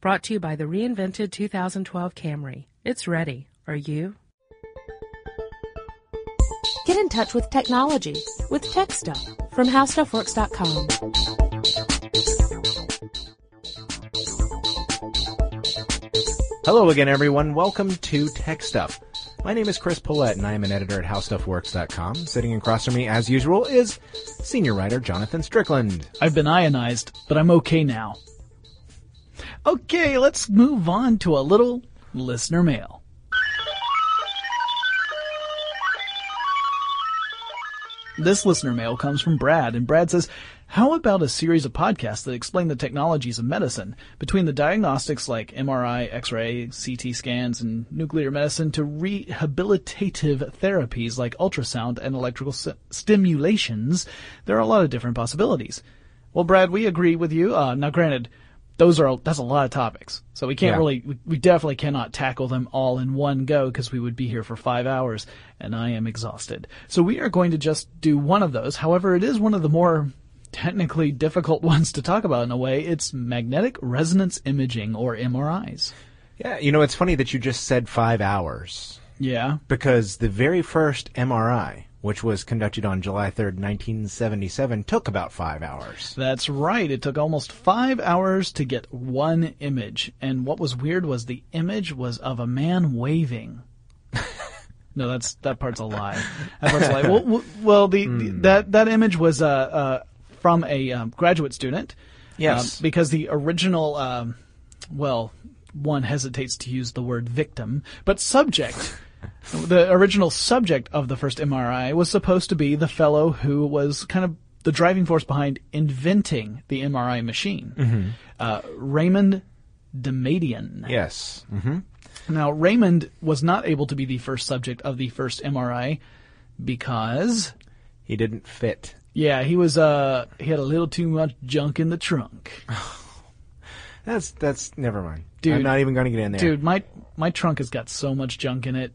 Brought to you by the reinvented 2012 Camry. It's ready. Are you? Get in touch with technology with Tech Stuff from HowStuffWorks.com. Hello again, everyone. Welcome to Tech Stuff. My name is Chris Pollette, and I am an editor at HowStuffWorks.com. Sitting across from me, as usual, is senior writer Jonathan Strickland. I've been ionized, but I'm okay now. Okay, let's move on to a little listener mail. This listener mail comes from Brad, and Brad says, How about a series of podcasts that explain the technologies of medicine, between the diagnostics like MRI, X-ray, CT scans, and nuclear medicine to rehabilitative therapies like ultrasound and electrical st- stimulations? There are a lot of different possibilities. Well, Brad, we agree with you. Uh, now, granted, those are that's a lot of topics, so we can't Yeah. really we, we definitely cannot tackle them all in one go because we would be here for five hours, and I am exhausted. So we are going to just do one of those. However, it is one of the more technically difficult ones to talk about in a way. It's magnetic resonance imaging or MRIs. Yeah, you know, it's funny that you just said five hours, Yeah. because the very first MRI, which was conducted on July 3rd, 1977, took about five hours. That's right. It took almost five hours to get one image. And what was weird was the image was of a man waving. no, that's, that part's a lie. That part's a lie. Well, well, well the, the, that, that image was, uh, uh, from a um, graduate student. Yes. Um, because the original, um, well, one hesitates to use the word victim, but subject. The original subject of the first MRI was supposed to be the fellow who was kind of the driving force behind inventing the MRI machine, uh, Raymond Damadian. Yes. hmm Now, Raymond was not able to be the first subject of the first MRI because, He didn't fit. yeah, he was uh he had a little too much junk in the trunk. That's, that's, never mind. Dude. I'm not even going to get in there. Dude, my my trunk has got so much junk in it.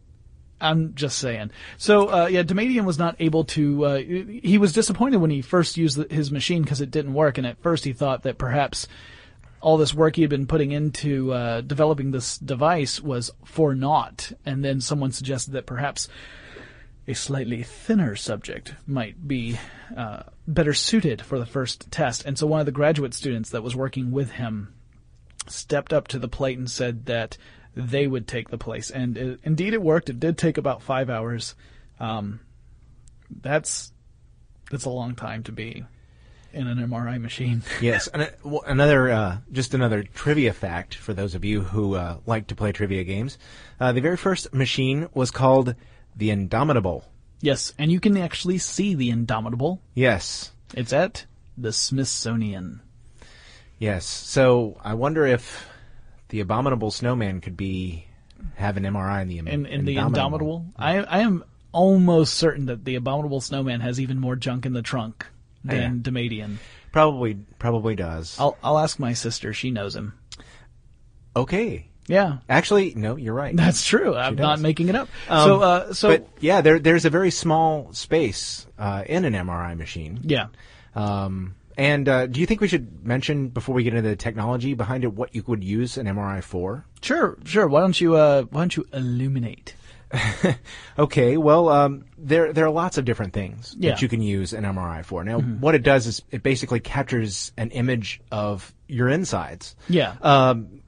I'm just saying. So uh, yeah, Damadian was not able to. Uh, he was disappointed when he first used his machine because it didn't work, and at first he thought that perhaps all this work he had been putting into uh, developing this device was for naught. And then someone suggested that perhaps a slightly thinner subject might be uh, better suited for the first test. And so one of the graduate students that was working with him stepped up to the plate and said that they would take the place. And it, indeed, it worked. It did take about five hours. Um, that's that's a long time to be in an MRI machine. Yes, and, uh, well, another uh, just another trivia fact for those of you who uh, like to play trivia games. Uh, the very first machine was called the Indomitable. yes, and you can actually see the Indomitable. Yes, It's at the Smithsonian. yes. So I wonder if the Abominable Snowman could be have an MRI in the In in the Indomitable, I I am almost certain that the Abominable Snowman has even more junk in the trunk than Yeah. Damadian. Probably, probably does. I'll I'll ask my sister. She knows him. okay. Yeah, Actually, no, you're right. that's true. I'm not making it up. Um, so uh, so but yeah, there there's a very small space uh, in an MRI machine. yeah. Um, and uh, do you think we should mention before we get into the technology behind it what you would use an MRI for? Sure, sure. Why don't you uh why don't you illuminate? Okay, well, um, there there are lots of different things Yeah. that you can use an MRI for. Now, what it does is it basically captures an image of your insides. Yeah. Um,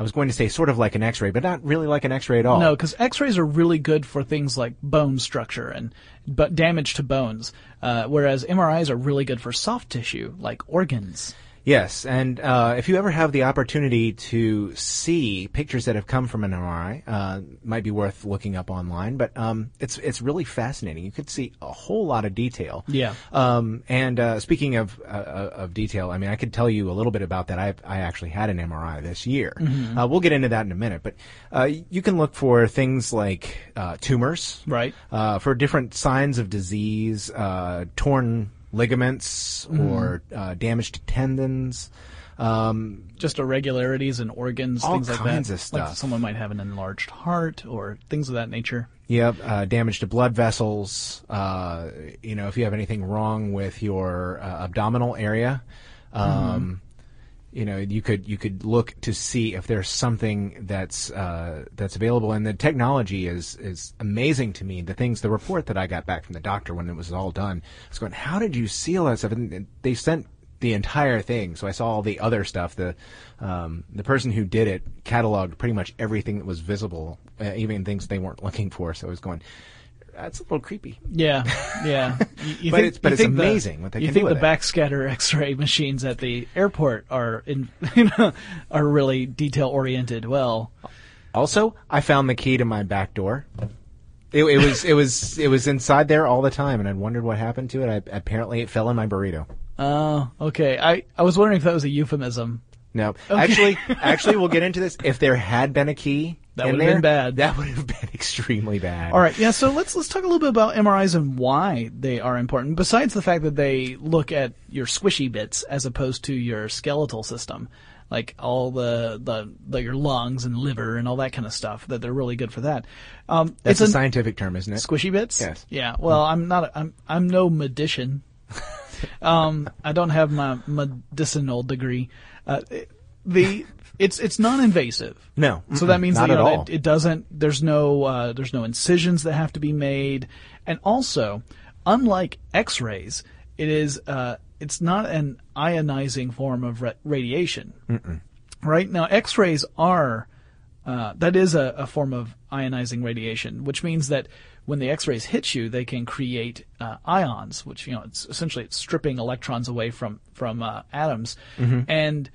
I was going to say sort of like an X-ray, but not really like an X-ray at all. no, because X-rays are really good for things like bone structure and but damage to bones, uh, whereas MRIs are really good for soft tissue like organs. Yes, and uh, if you ever have the opportunity to see pictures that have come from an MRI, uh, might be worth looking up online. But um, it's it's really fascinating. You could see a whole lot of detail. Yeah. Um, and uh, speaking of uh, of detail, I mean, I could tell you a little bit about that. I I actually had an MRI this year. Uh, we'll get into that in a minute. But uh, you can look for things like uh, tumors, Right. uh, for different signs of disease, uh, torn ligaments or uh, damaged tendons. Um, Just irregularities in organs, All things like that. kinds of Like stuff. someone might have an enlarged heart or things of that nature. Yep, uh, damage to blood vessels. Uh, you know, if you have anything wrong with your uh, abdominal area, um, you know, you could you could look to see if there's something that's uh, that's available, and the technology is is amazing to me. The things, the report that I got back from the doctor when it was all done, I was going, "How did you seal that stuff?" And they sent the entire thing, so I saw all the other stuff. The um, the person who did it cataloged pretty much everything that was visible, uh, even things they weren't looking for. So I was going that's a little creepy. Yeah, yeah. You, you but think, it's but you it's think the- amazing what they you can think do the it. backscatter X-ray machines at the airport are in, you know, are really detail oriented? Well, Also, I found the key to my back door. It, it was it was it was inside there all the time, and I wondered what happened to it. I, apparently, it fell in my burrito. oh, okay. I I was wondering if that was a euphemism. No, actually, actually, we'll get into this. If there had been a key, That would've been bad. That would have been extremely bad. All right, yeah. So let's let's talk a little bit about MRIs and why they are important. Besides the fact that they look at your squishy bits as opposed to your skeletal system, like all the the, the your lungs and liver and all that kind of stuff. That they're really good for that. Um, That's it's a an- scientific term, isn't it? Squishy bits? Yes. Yeah. Well, I'm not. A, I'm I'm no magician. um, I don't have my medicinal degree. Uh, the it's it's non-invasive. No. So that means that, you know. It, it doesn't. There's no uh, there's no incisions that have to be made, and also, unlike X-rays, it is uh, it's not an ionizing form of ra- radiation. Right now, X-rays are uh, that is a, a form of ionizing radiation, which means that when the X-rays hit you, they can create uh, ions, which you know it's essentially it's stripping electrons away from from uh, atoms, and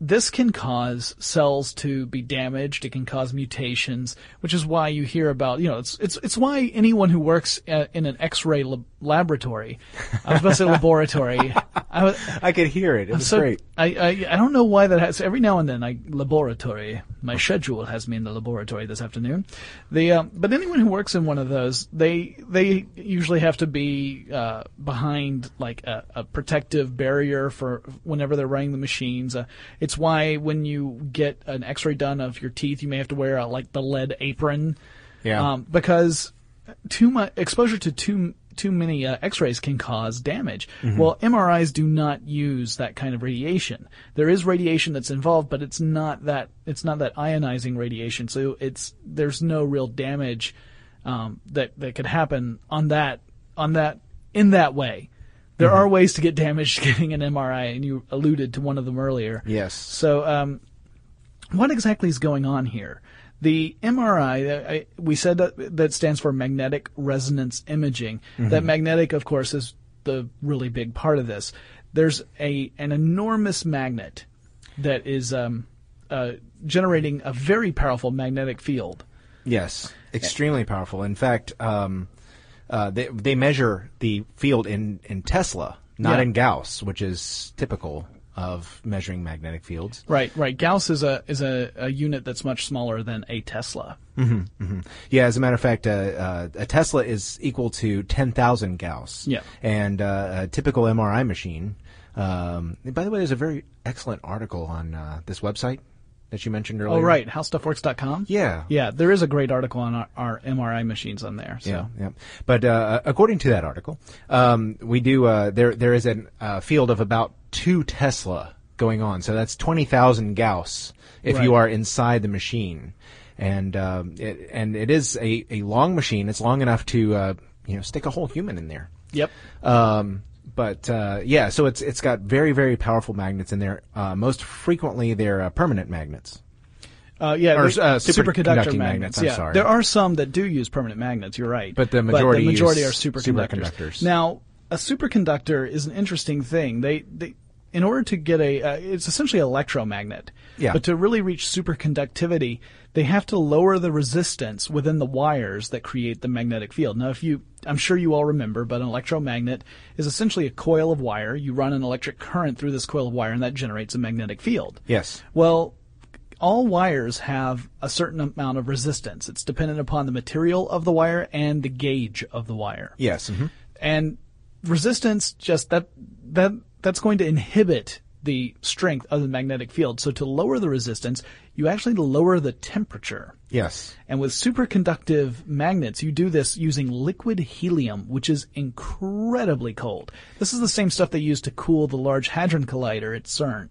this can cause cells to be damaged. It can cause mutations, which is why you hear about, you know, it's, it's, it's why anyone who works in an X-ray lab- laboratory, I was about to say laboratory. I, was- I could hear it. It was so great. I, I, I don't know why that has, every now and then I, laboratory, my schedule has me in the laboratory this afternoon. The, um, but anyone who works in one of those, they, they usually have to be, uh, behind like a, a protective barrier for whenever they're running the machines. Uh, it's why when you get an x-ray done of your teeth, you may have to wear a, like the lead apron. Yeah. Um, because too much exposure to too too many uh, X-rays can cause damage. Well, MRIs do not use that kind of radiation. There is radiation that's involved, but it's not that it's not that ionizing radiation. So it's there's no real damage um, that that could happen on that on that in that way. There are ways to get damaged getting an MRI, and you alluded to one of them earlier. Yes. So, um, what exactly is going on here? The MRI, uh, I, we said that that stands for magnetic resonance imaging. That magnetic, of course, is the really big part of this. There's a an enormous magnet that is um, uh, generating a very powerful magnetic field. Yes, extremely powerful. In fact, um, uh, they they measure the field in in Tesla, not Yeah. in Gauss, which is typical of measuring magnetic fields. Right, right. Gauss is a is a, a unit that's much smaller than a Tesla. Yeah, as a matter of fact, uh, uh, a Tesla is equal to ten thousand Gauss. Yeah. and uh, a typical MRI machine. Um, by the way, there's a very excellent article on uh, this website that you mentioned earlier. Oh, right. HowStuffWorks.com? Yeah. Yeah, there is a great article on our, our MRI machines on there. So. Yeah, yeah. But uh, according to that article, um, we do uh, there. There is a uh, field of about two Tesla going on, so that's twenty thousand Gauss if you are inside the machine, and um, it, and it is a, a long machine. It's long enough to uh, you know stick a whole human in there. Yep. Um, but uh, yeah, so it's it's got very very powerful magnets in there. Uh, most frequently, they're uh, permanent magnets. Uh, yeah, Or, uh, superconductor superconducting magnets. magnets, I'm yeah, sorry. there are some that do use permanent magnets. You're right, But the majority the majority are superconductors. superconductors. Now, a superconductor is an interesting thing. They they in order to get a uh, it's essentially an electromagnet. Yeah. But to really reach superconductivity, they have to lower the resistance within the wires that create the magnetic field. Now, if you, I'm sure you all remember, but an electromagnet is essentially a coil of wire. You run an electric current through this coil of wire, and that generates a magnetic field. Yes. Well, all wires have a certain amount of resistance. It's dependent upon the material of the wire and the gauge of the wire. Yes. mhm. And resistance just that that that's going to inhibit the strength of the magnetic field. So to lower the resistance, you actually lower the temperature. Yes. And with superconductive magnets, you do this using liquid helium, which is incredibly cold. This is the same stuff they use to cool the Large Hadron Collider at CERN.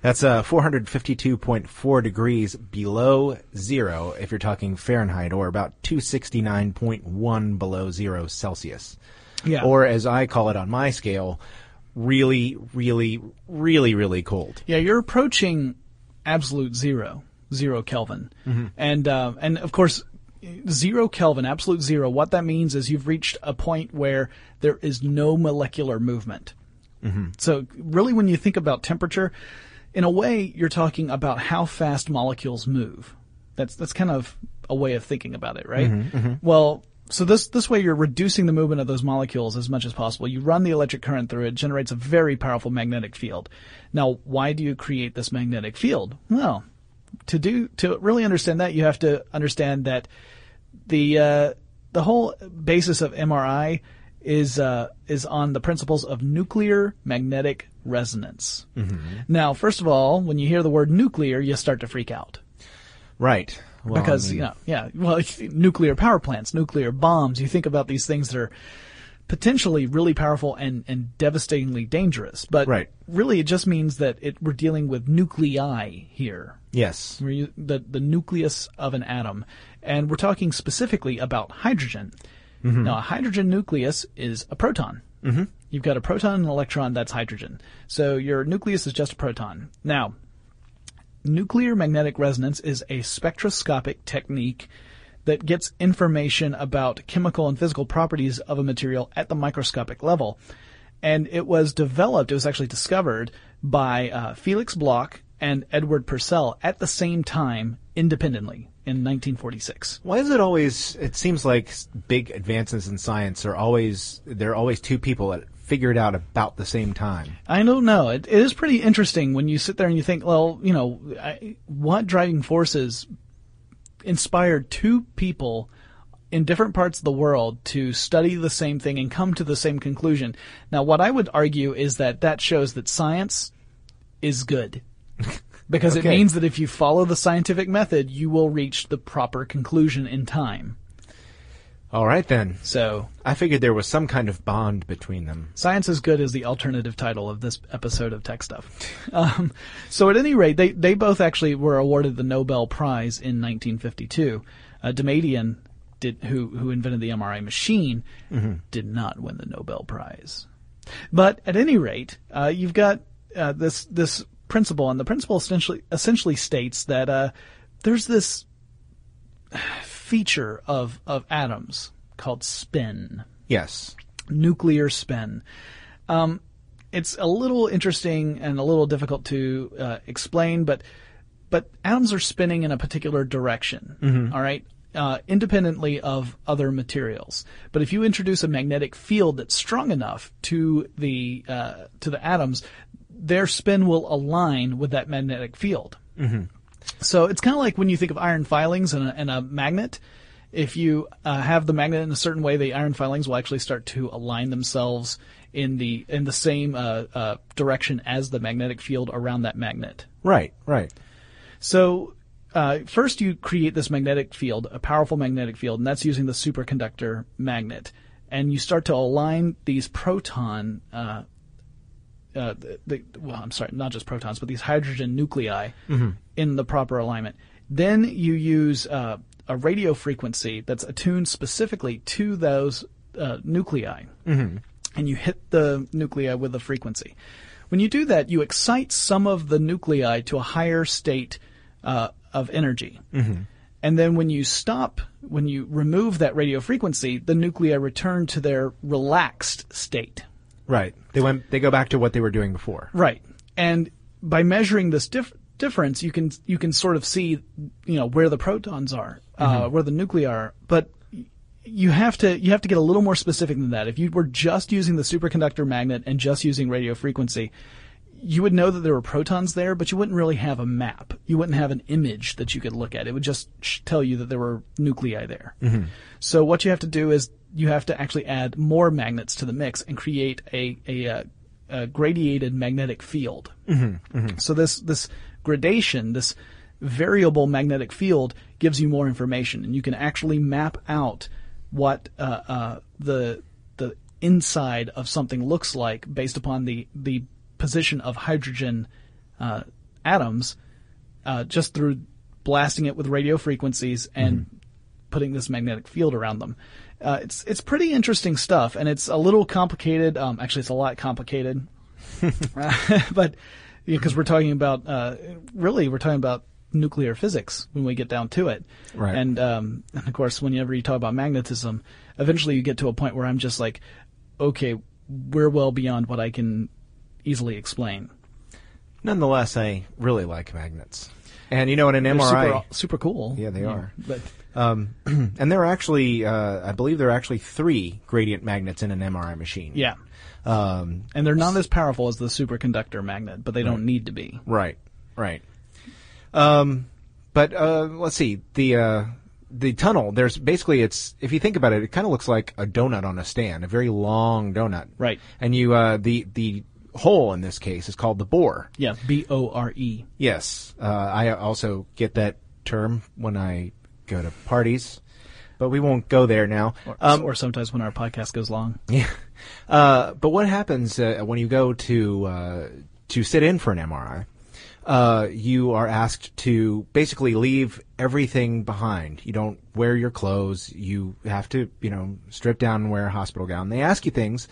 That's uh, 452.4 degrees below zero if you're talking Fahrenheit, or about 269.1 below zero Celsius. Yeah. Or as I call it on my scale, really, really, really, really cold. Yeah, you're approaching absolute zero, zero Kelvin, mm-hmm. and uh, and of course, zero Kelvin, absolute zero. What that means is you've reached a point where there is no molecular movement. Mm-hmm. So really, when you think about temperature, in a way, you're talking about how fast molecules move. That's that's kind of a way of thinking about it, right? Mm-hmm. Well. So this this way you're reducing the movement of those molecules as much as possible. You run the electric current through it, generates a very powerful magnetic field. Now, why do you create this magnetic field? Well, to do to really understand that, you have to understand that the uh, the whole basis of MRI is uh, is on the principles of nuclear magnetic resonance. Now, first of all, when you hear the word nuclear, you start to freak out Right. Well, because I mean, you know, yeah, well, nuclear power plants, nuclear bombs. You think about these things that are potentially really powerful and and devastatingly dangerous, but Right. really it just means that it, we're dealing with nuclei here. Yes. We're the the nucleus of an atom, and we're talking specifically about hydrogen. Now, a hydrogen nucleus is a proton. Mm-hmm. You've got a proton and an electron. That's hydrogen. So your nucleus is just a proton. Now, nuclear magnetic resonance is a spectroscopic technique that gets information about chemical and physical properties of a material at the microscopic level. And it was developed, it was actually discovered by uh, Felix Bloch and Edward Purcell at the same time independently in 1946. Why is it always? It seems like big advances in science are always there are always two people that figure it out about the same time. I don't know. It, it is pretty interesting when you sit there and you think, well, you know, I, what driving forces inspired two people in different parts of the world to study the same thing and come to the same conclusion. Now, what I would argue is that that shows that science is good. Because it means that if you follow the scientific method, you will reach the proper conclusion in time. All right then. So, I figured there was some kind of bond between them. Science is Good is the alternative title of this episode of Tech Stuff. Um, so at any rate, they, they both actually were awarded the Nobel Prize in 1952. Uh, Damadian, did, who, who invented the MRI machine, did not win the Nobel Prize. But at any rate, uh, you've got uh, this this principle, and the principle essentially essentially states that uh, there's this feature of of atoms called spin Yes. nuclear spin. Um, it's a little interesting and a little difficult to uh, explain, but but atoms are spinning in a particular direction. all right. Uh, independently of other materials, but if you introduce a magnetic field that's strong enough to the uh, to the atoms, their spin will align with that magnetic field. So it's kind of like when you think of iron filings and a, and a magnet. If you uh, have the magnet in a certain way, the iron filings will actually start to align themselves in the in the same uh, uh, direction as the magnetic field around that magnet. Right. Right. So uh, first, you create this magnetic field, a powerful magnetic field, and that's using the superconductor magnet. And you start to align these proton, uh, the, the, well, I'm sorry, not just protons, but these hydrogen nuclei in the proper alignment. Then you use uh, a radio frequency that's attuned specifically to those uh, nuclei, and you hit the nuclei with the frequency. When you do that, you excite some of the nuclei to a higher state uh, of energy. And then when you stop, when you remove that radio frequency, the nuclei return to their relaxed state. Right. They went. They go back to what they were doing before. Right. And by measuring this dif- difference, you can you can sort of see, you know, where the protons are, uh, where the nuclei are. But you have to you have to get a little more specific than that. If you were just using the superconductor magnet and just using radio frequency, you would know that there were protons there, but you wouldn't really have a map. You wouldn't have an image that you could look at. It would just sh- tell you that there were nuclei there. So what you have to do is you have to actually add more magnets to the mix and create a a uh, uh, gradiated magnetic field. So this this gradation, this variable magnetic field, gives you more information, and you can actually map out what uh, uh, the the inside of something looks like based upon the the position of hydrogen uh, atoms, uh, just through blasting it with radio frequencies and putting this magnetic field around them. Uh, it's it's pretty interesting stuff, and it's a little complicated. Um, actually, it's a lot complicated, but because we're talking about uh, really we're talking about nuclear physics when we get down to it, Right. And um, and of course, whenever you talk about magnetism, eventually you get to a point where I'm just like, okay, we're well beyond what I can easily explain. Nonetheless, I really like magnets. And you know, in an They're MRI, super, super cool. Yeah, they are. But um, and there are actually, uh, I believe there are actually three gradient magnets in an MRI machine. yeah, Um, and they're not as powerful as the superconductor magnet, but they don't need to be. Right, right. Um, but uh, let's see the uh, the tunnel. There's basically it's if you think about it, it kind of looks like a donut on a stand, a very long donut. Right. And you uh, the the hole in this case is called the bore. Yeah, B O R E. Yes, uh, I also get that term when I go to parties, but we won't go there now. Or, Um, or sometimes when our podcast goes long. Yeah. Uh, but what happens uh, when you go to uh, to sit in for an MRI? Uh, you are asked to basically leave everything behind. You don't wear your clothes. You have to, you know, strip down and wear a hospital gown. They ask you things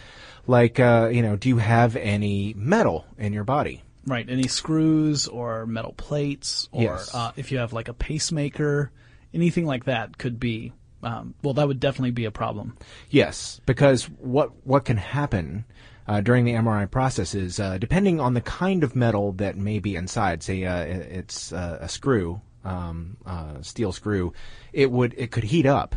like, uh, you know, do you have any metal in your body? Right. Any screws or metal plates, or Yes. uh, if you have like a pacemaker, anything like that could be. Um, well, that would definitely be a problem. Yes, because what what can happen uh, during the MRI process is uh, depending on the kind of metal that may be inside. Say uh, it's uh, a screw, um, uh, steel screw. It would it could heat up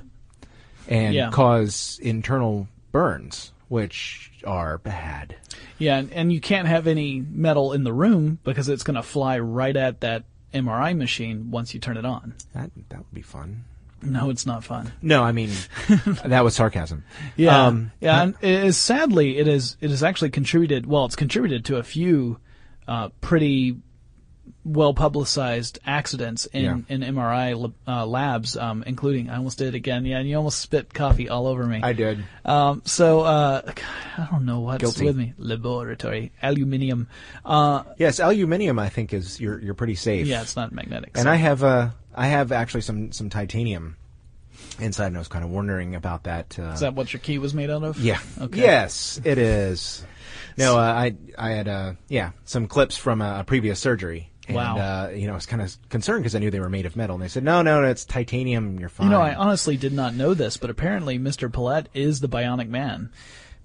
and Yeah. cause internal burns, which are bad. Yeah, and, and you can't have any metal in the room because it's going to fly right at that MRI machine once you turn it on. That that would be fun. No, it's not fun. No, I mean that was sarcasm. Yeah, Um, yeah. And it is sadly, it is it has actually contributed. Well, it's contributed to a few uh, pretty well publicized accidents in Yeah. in MRI uh, labs, um, including I almost did it again. Yeah, and you almost spit coffee all over me. I did. Um, so uh, God, I don't know what's Guilty. with me. Laboratory aluminium. Uh, Yes, aluminium. I think is you're you're pretty safe. yeah, it's not magnetic. And so- I have uh I have actually some some titanium inside, and I was kind of wondering about that. Uh, is that what your key was made out of? yeah. Okay. Yes, it is. No, uh, I I had uh yeah some clips from a previous surgery. And, Wow. Uh, you know, I was kind of concerned because I knew they were made of metal, and they said, "No, no, no, it's titanium. You're fine." You know, I honestly did not know this, but apparently Mr. Pollette is the Bionic Man.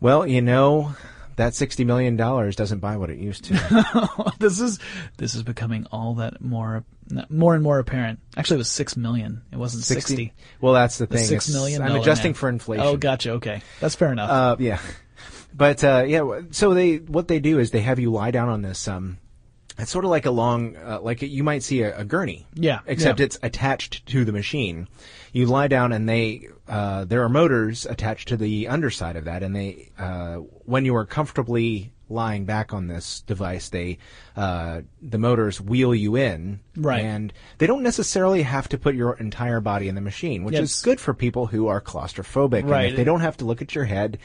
well, you know, that sixty million dollars doesn't buy what it used to. this is this is becoming all that more more and more apparent. Actually, it was six million. It wasn't sixty. Well, that's the The thing. six It's- million. I'm adjusting man. for inflation. Oh, gotcha. Okay, that's fair enough. Uh, yeah, but uh, yeah. So they what they do is they have you lie down on this. Um, it's sort of like a long, uh, like you might see a, a gurney. Yeah, Except yeah. it's attached to the machine. You lie down, and they uh, there are motors attached to the underside of that, and they uh, when you are comfortably lying back on this device, they uh, the motors wheel you in. Right. And they don't necessarily have to put your entire body in the machine, which Yeah, is good for people who are claustrophobic. And Right. if they don't have to look at your head,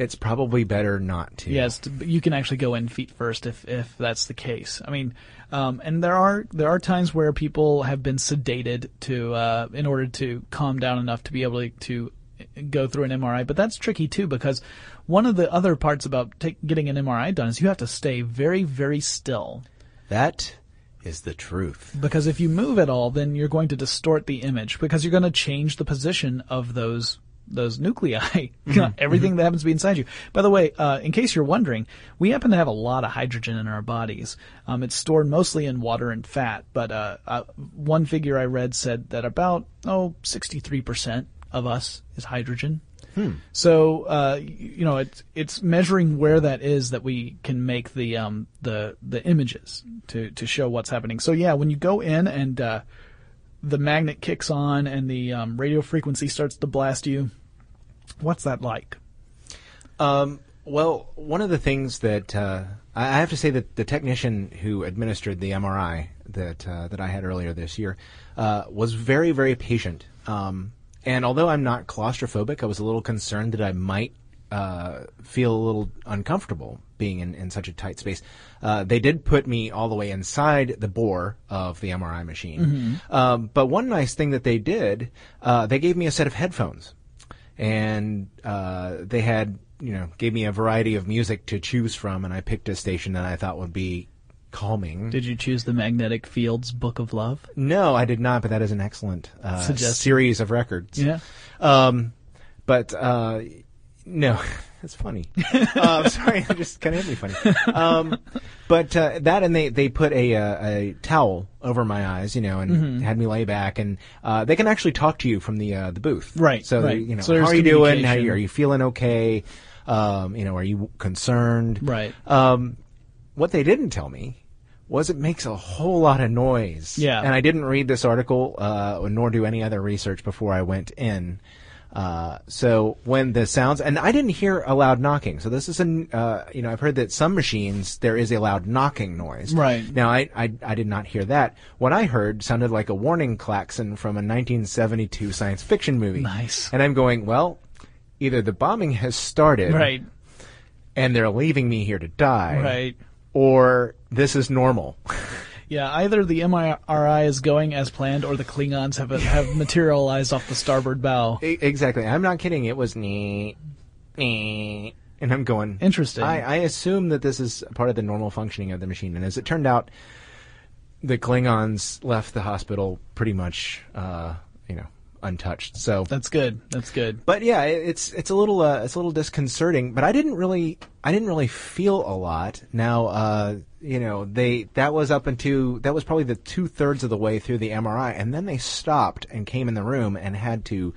it's probably better not to. Yes, you can actually go in feet first if if that's the case. I mean, um, and there are there are times where people have been sedated to uh, in order to calm down enough to be able to, to go through an MRI, but that's tricky too because one of the other parts about take, getting an MRI done is you have to stay very very still That is the truth. because if you move at all, then you're going to distort the image because you're going to change the position of those those nuclei, everything that happens to be inside you. By the way, uh, in case you're wondering, we happen to have a lot of hydrogen in our bodies. Um, it's stored mostly in water and fat, but uh, uh, one figure I read said that about oh 63 percent of us is hydrogen. So uh, you know, it's it's measuring where that is that we can make the um, the the images to to show what's happening. So yeah, when you go in and uh, the magnet kicks on and the um, radio frequency starts to blast you, what's that like? Um, Well, one of the things that uh, I have to say that the technician who administered the MRI that uh, that I had earlier this year uh, was very very patient. Um, and although I'm not claustrophobic, I was a little concerned that I might uh, feel a little uncomfortable being in, in such a tight space. Uh, they did put me all the way inside the bore of the MRI machine. Um, but one nice thing that they did, uh, they gave me a set of headphones and uh, they had you know gave me a variety of music to choose from, and I picked a station that I thought would be calming. Did you choose the Magnetic Fields Book of Love? no, I did not, but that is an excellent uh, series of records. Yeah. Um, but uh, no, that's funny. uh, sorry, it just kind of hit me funny. Um, but uh, that and they they put a uh, a towel over my eyes, you know, and Mm-hmm. had me lay back, and uh, they can actually talk to you from the uh, the booth, Right, So right. you know, So how are you doing? How you, are you feeling okay? Um, you know, are you concerned? Right. Um, what they didn't tell me was it makes a whole lot of noise. Yeah. And I didn't read this article, uh, nor do any other research before I went in. Uh, so when the sounds, and I didn't hear a loud knocking. So this is an, uh, you know, I've heard that some machines there is a loud knocking noise. Right. Now I, I, I did not hear that. What I heard sounded like a warning klaxon from a 1972 science fiction movie. Nice. And I'm going, well, either the bombing has started Right. and they're leaving me here to die, Right. or this is normal. Yeah, either the MRI is going as planned, or the Klingons have have materialized off the starboard bow. Exactly. I'm not kidding. It was nee, nee. And I'm going. Interesting. I, I assume that this is part of the normal functioning of the machine. And as it turned out, the Klingons left the hospital pretty much, uh, you know, untouched. So That's good. That's good. but yeah, it's it's a little uh, it's a little disconcerting. But I didn't really I didn't really feel a lot. Now, uh, you know, they that was up into that was probably the two thirds of the way through the MRI, and then they stopped and came in the room and had to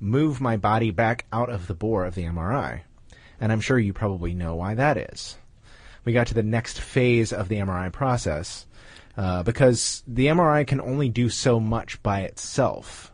move my body back out of the bore of the MRI. And I'm sure you probably know why that is. We got to the next phase of the MRI process uh, because the MRI can only do so much by itself.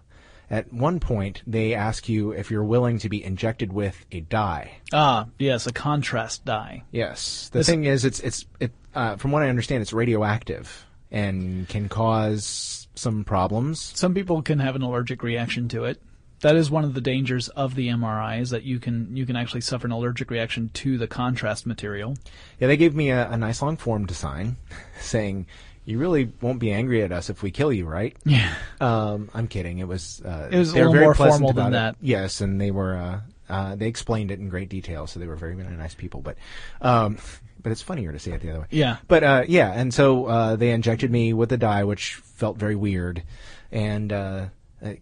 At one point, they ask you if you're willing to be injected with a dye. Ah, yes, a contrast dye. Yes. The This- thing is, it's it's it. Uh, from what I understand, it's radioactive and can cause some problems. Some people can have an allergic reaction to it. That is one of the dangers of the MRI is that you can you can actually suffer an allergic reaction to the contrast material. Yeah, they gave me a, a nice long form to sign, saying, "You really won't be angry at us if we kill you, right?" Yeah. Um, I'm kidding. It was. Uh, It was a little very more pleasant formal than that. it. Yes, and they were. Uh, uh, they explained it in great detail, so they were very, very nice people. But, um, but it's funnier to say it the other way. Yeah. But uh, yeah, and so uh, they injected me with the dye, which felt very weird, and uh,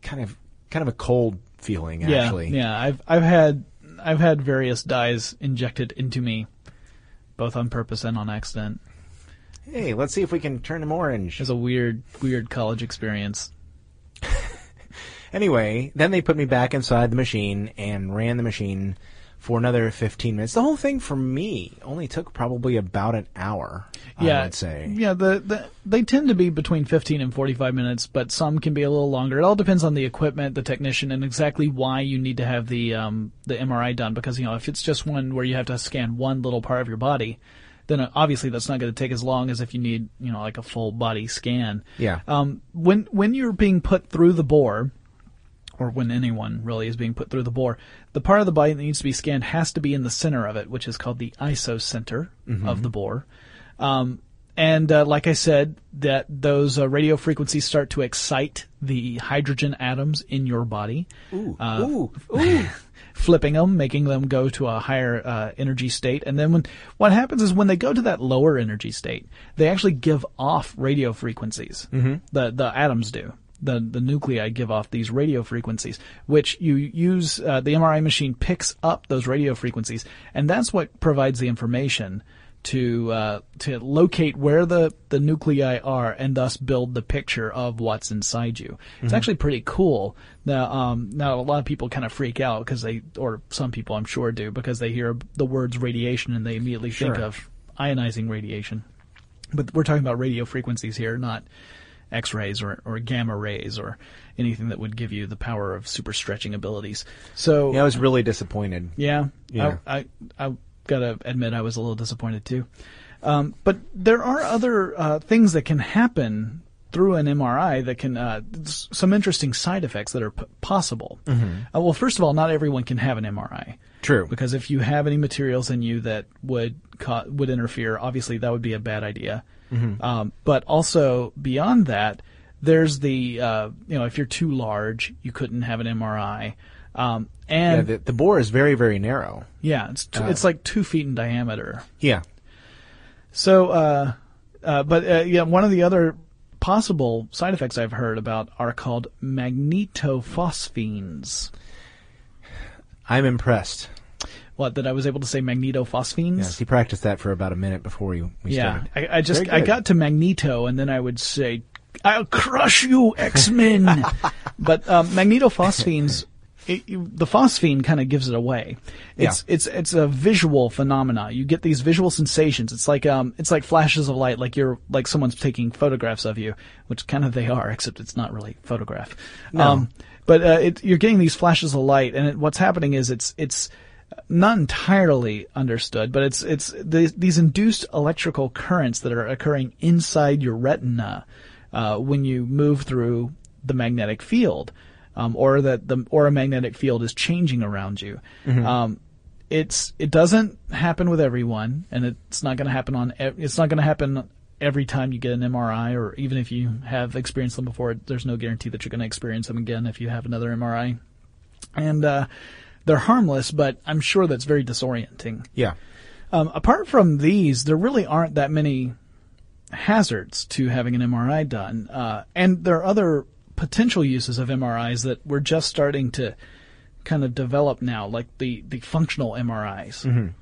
kind of kind of a cold feeling Yeah. actually. Yeah. I've I've had I've had various dyes injected into me, both on purpose and on accident. Hey, let's see if we can turn them orange. It was a weird weird college experience. Anyway, then they put me back inside the machine and ran the machine for another 15 minutes. The whole thing for me only took probably about an hour, yeah, I would say. Yeah, the, the they tend to be between 15 and 45 minutes, but some can be a little longer. It all depends on the equipment, the technician, and exactly why you need to have the um, the MRI done. Because you know, if it's just one where you have to scan one little part of your body, then uh, obviously that's not going to take as long as if you need you know like a full body scan. Yeah. Um, when when you're being put through the bore, or when anyone really is being put through the bore, the part of the body that needs to be scanned has to be in the center of it, which is called the isocenter of the bore. Um, and uh, like I said, that those uh, radio frequencies start to excite the hydrogen atoms in your body, Ooh, Uh, ooh, ooh. Flipping them, making them go to a higher uh, energy state. And then when what happens is when they go to that lower energy state, they actually give off radio frequencies. Mm-hmm. The the atoms do. The the nuclei give off these radio frequencies, which you use. Uh, the MRI machine picks up those radio frequencies, and that's what provides the information to uh, to locate where the, the nuclei are and thus build the picture of what's inside you. It's actually pretty cool. Now, um, now a lot of people kind of freak out because they, or some people I'm sure do, because they hear the words radiation and they immediately think of ionizing radiation. But we're talking about radio frequencies here, not X-rays or, or gamma rays or anything that would give you the power of super stretching abilities. So Yeah, I was really disappointed. yeah. Yeah. I, I, I gotta admit I was a little disappointed too. Um, but there are other uh, things that can happen through an MRI that can uh, some interesting side effects that are p- possible. Uh, well, first of all, not everyone can have an MRI. True. Because if you have any materials in you that would ca- would interfere, obviously that would be a bad idea. Um, but also beyond that, there's the uh, you know if you're too large, you couldn't have an MRI. Um, Yeah, and the, the bore is very, very narrow. yeah, it's t- it's like two feet in diameter. Yeah. So, uh, uh, but uh, yeah, one of the other possible side effects I've heard about are called magnetophosphenes. I'm impressed. What that I was able to say magnetophosphenes? Yes, he practiced that for about a minute before we, we Yeah, started. I, I just I got to Magneto, and then I would say, "I'll crush you, X Men." but um, magnetophosphenes, it, you- the phosphene kind of gives it away. It's Yeah. it's it's a visual phenomena. You get these visual sensations. It's like um it's like flashes of light, like you're like someone's taking photographs of you, which kind of they are, except it's not really photograph. Um, but uh, it, you're getting these flashes of light, and it, what's happening is it's it's not entirely understood, but it's it's these, these induced electrical currents that are occurring inside your retina uh, when you move through the magnetic field, um, or that the or a magnetic field is changing around you. Um, it's it doesn't happen with everyone, and it's not going to happen on it's not going to happen every time you get an MRI, or even if you have experienced them before. There's no guarantee that you're going to experience them again if you have another MRI, and uh, they're harmless, but I'm sure that's very disorienting. Yeah. Um, apart from these, there really aren't that many hazards to having an MRI done, uh, and there are other potential uses of MRIs that we're just starting to kind of develop now, like the the functional MRIs,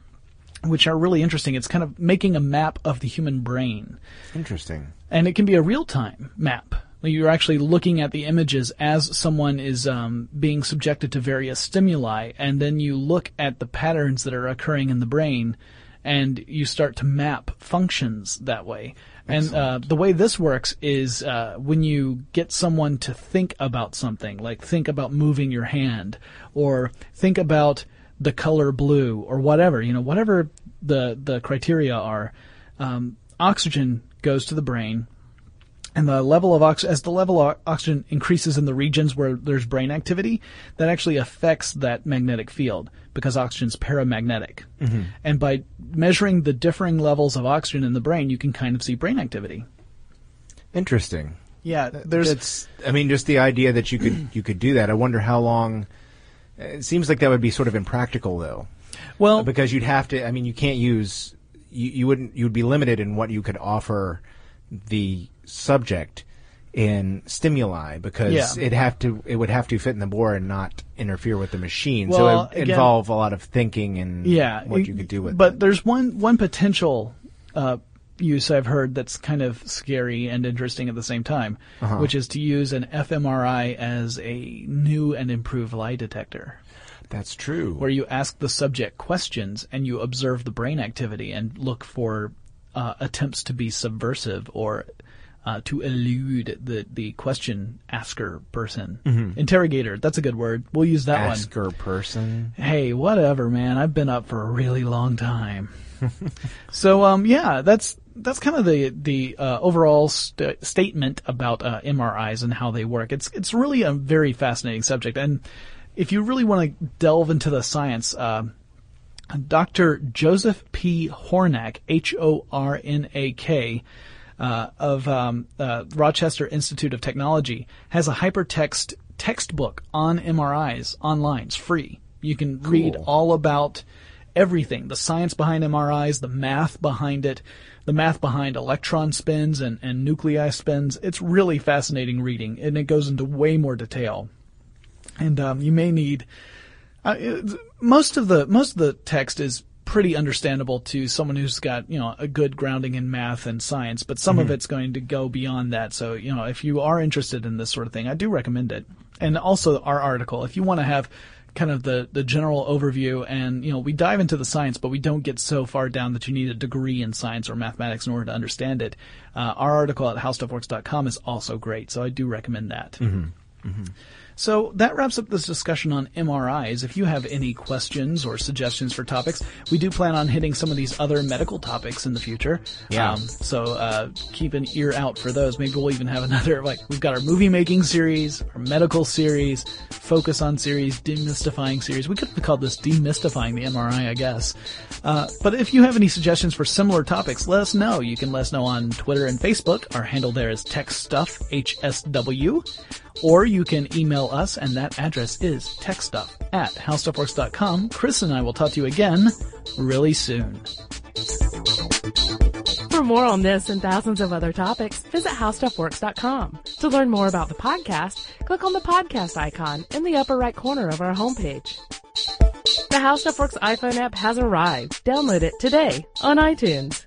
which are really interesting. It's kind of making a map of the human brain Interesting. and it can be a real time map. You're actually looking at the images as someone is um, being subjected to various stimuli, and then you look at the patterns that are occurring in the brain, and you start to map functions that way. And uh, the way this works is uh, when you get someone to think about something, like think about moving your hand, or think about the color blue, or whatever, you know, whatever the the criteria are. Um, oxygen goes to the brain, and the level of ox- as the level of oxygen increases in the regions where there's brain activity, that actually affects that magnetic field because oxygen's paramagnetic. Mm-hmm. And by measuring the differing levels of oxygen in the brain, you can kind of see brain activity. Interesting. Yeah, there's That's, I mean, just the idea that you could you could do that. I wonder how long. It seems like that would be sort of impractical, though, well, because you'd have to. I mean, you can't use. You, you wouldn't. You would be limited in what you could offer the subject in stimuli because Yeah. it have to. It would have to fit in the bore and not interfere with the machine. so it would again- involve a lot of thinking and yeah, what you could do with. It. But it. there's one one potential uh, use I've heard that's kind of scary and interesting at the same time, Uh-huh. which is to use an fMRI as a new and improved lie detector. that's true. where you ask the subject questions and you observe the brain activity and look for uh, attempts to be subversive or uh, to elude the, the question asker person. Interrogator, that's a good word. We'll use that one. Asker person. Hey, whatever, man. I've been up for a really long time. so, um, yeah, that's that's kind of the the uh, overall st- statement about uh, MRIs and how they work. It's it's really a very fascinating subject, and if you really want to delve into the science, uh, Dr. Joseph P. Hornak, H O R N A K, uh, of um, uh, Rochester Institute of Technology, has a hypertext textbook on MRIs online. It's free. You can read all about everything the science behind MRIs, the math behind it, the math behind electron spins and, and nuclei spins. It's really fascinating reading, and it goes into way more detail. And um, you may need uh, most of the most of the text is pretty understandable to someone who's got you know a good grounding in math and science, but some of mm-hmm. it's going to go beyond that. So you know if you are interested in this sort of thing, I do recommend it. And also our article, if you want to have kind of the the general overview and you know we dive into the science, but we don't get so far down that you need a degree in science or mathematics in order to understand it. Uh, our article at howstuffworks.com is also great, so I do recommend that. Mm-hmm. Mm-hmm. So that wraps up this discussion on MRIs. If you have any questions or suggestions for topics, we do plan on hitting some of these other medical topics in the future. Yeah. Um, so uh, keep an ear out for those. Maybe we'll even have another like we've got our movie making series, our medical series, focus on series, demystifying series. We could have called this demystifying the MRI, I guess. Uh, but if you have any suggestions for similar topics, let us know. You can let us know on Twitter and Facebook. Our handle there is techstuffhsw. Or you can email us, and that address is techstuff at howstuffworks.com. Chris and I will talk to you again really soon. For more on this and thousands of other topics, visit howstuffworks.com. To learn more about the podcast, click on the podcast icon in the upper right corner of our homepage. The How Stuff Works iPhone app has arrived. Download it today on iTunes.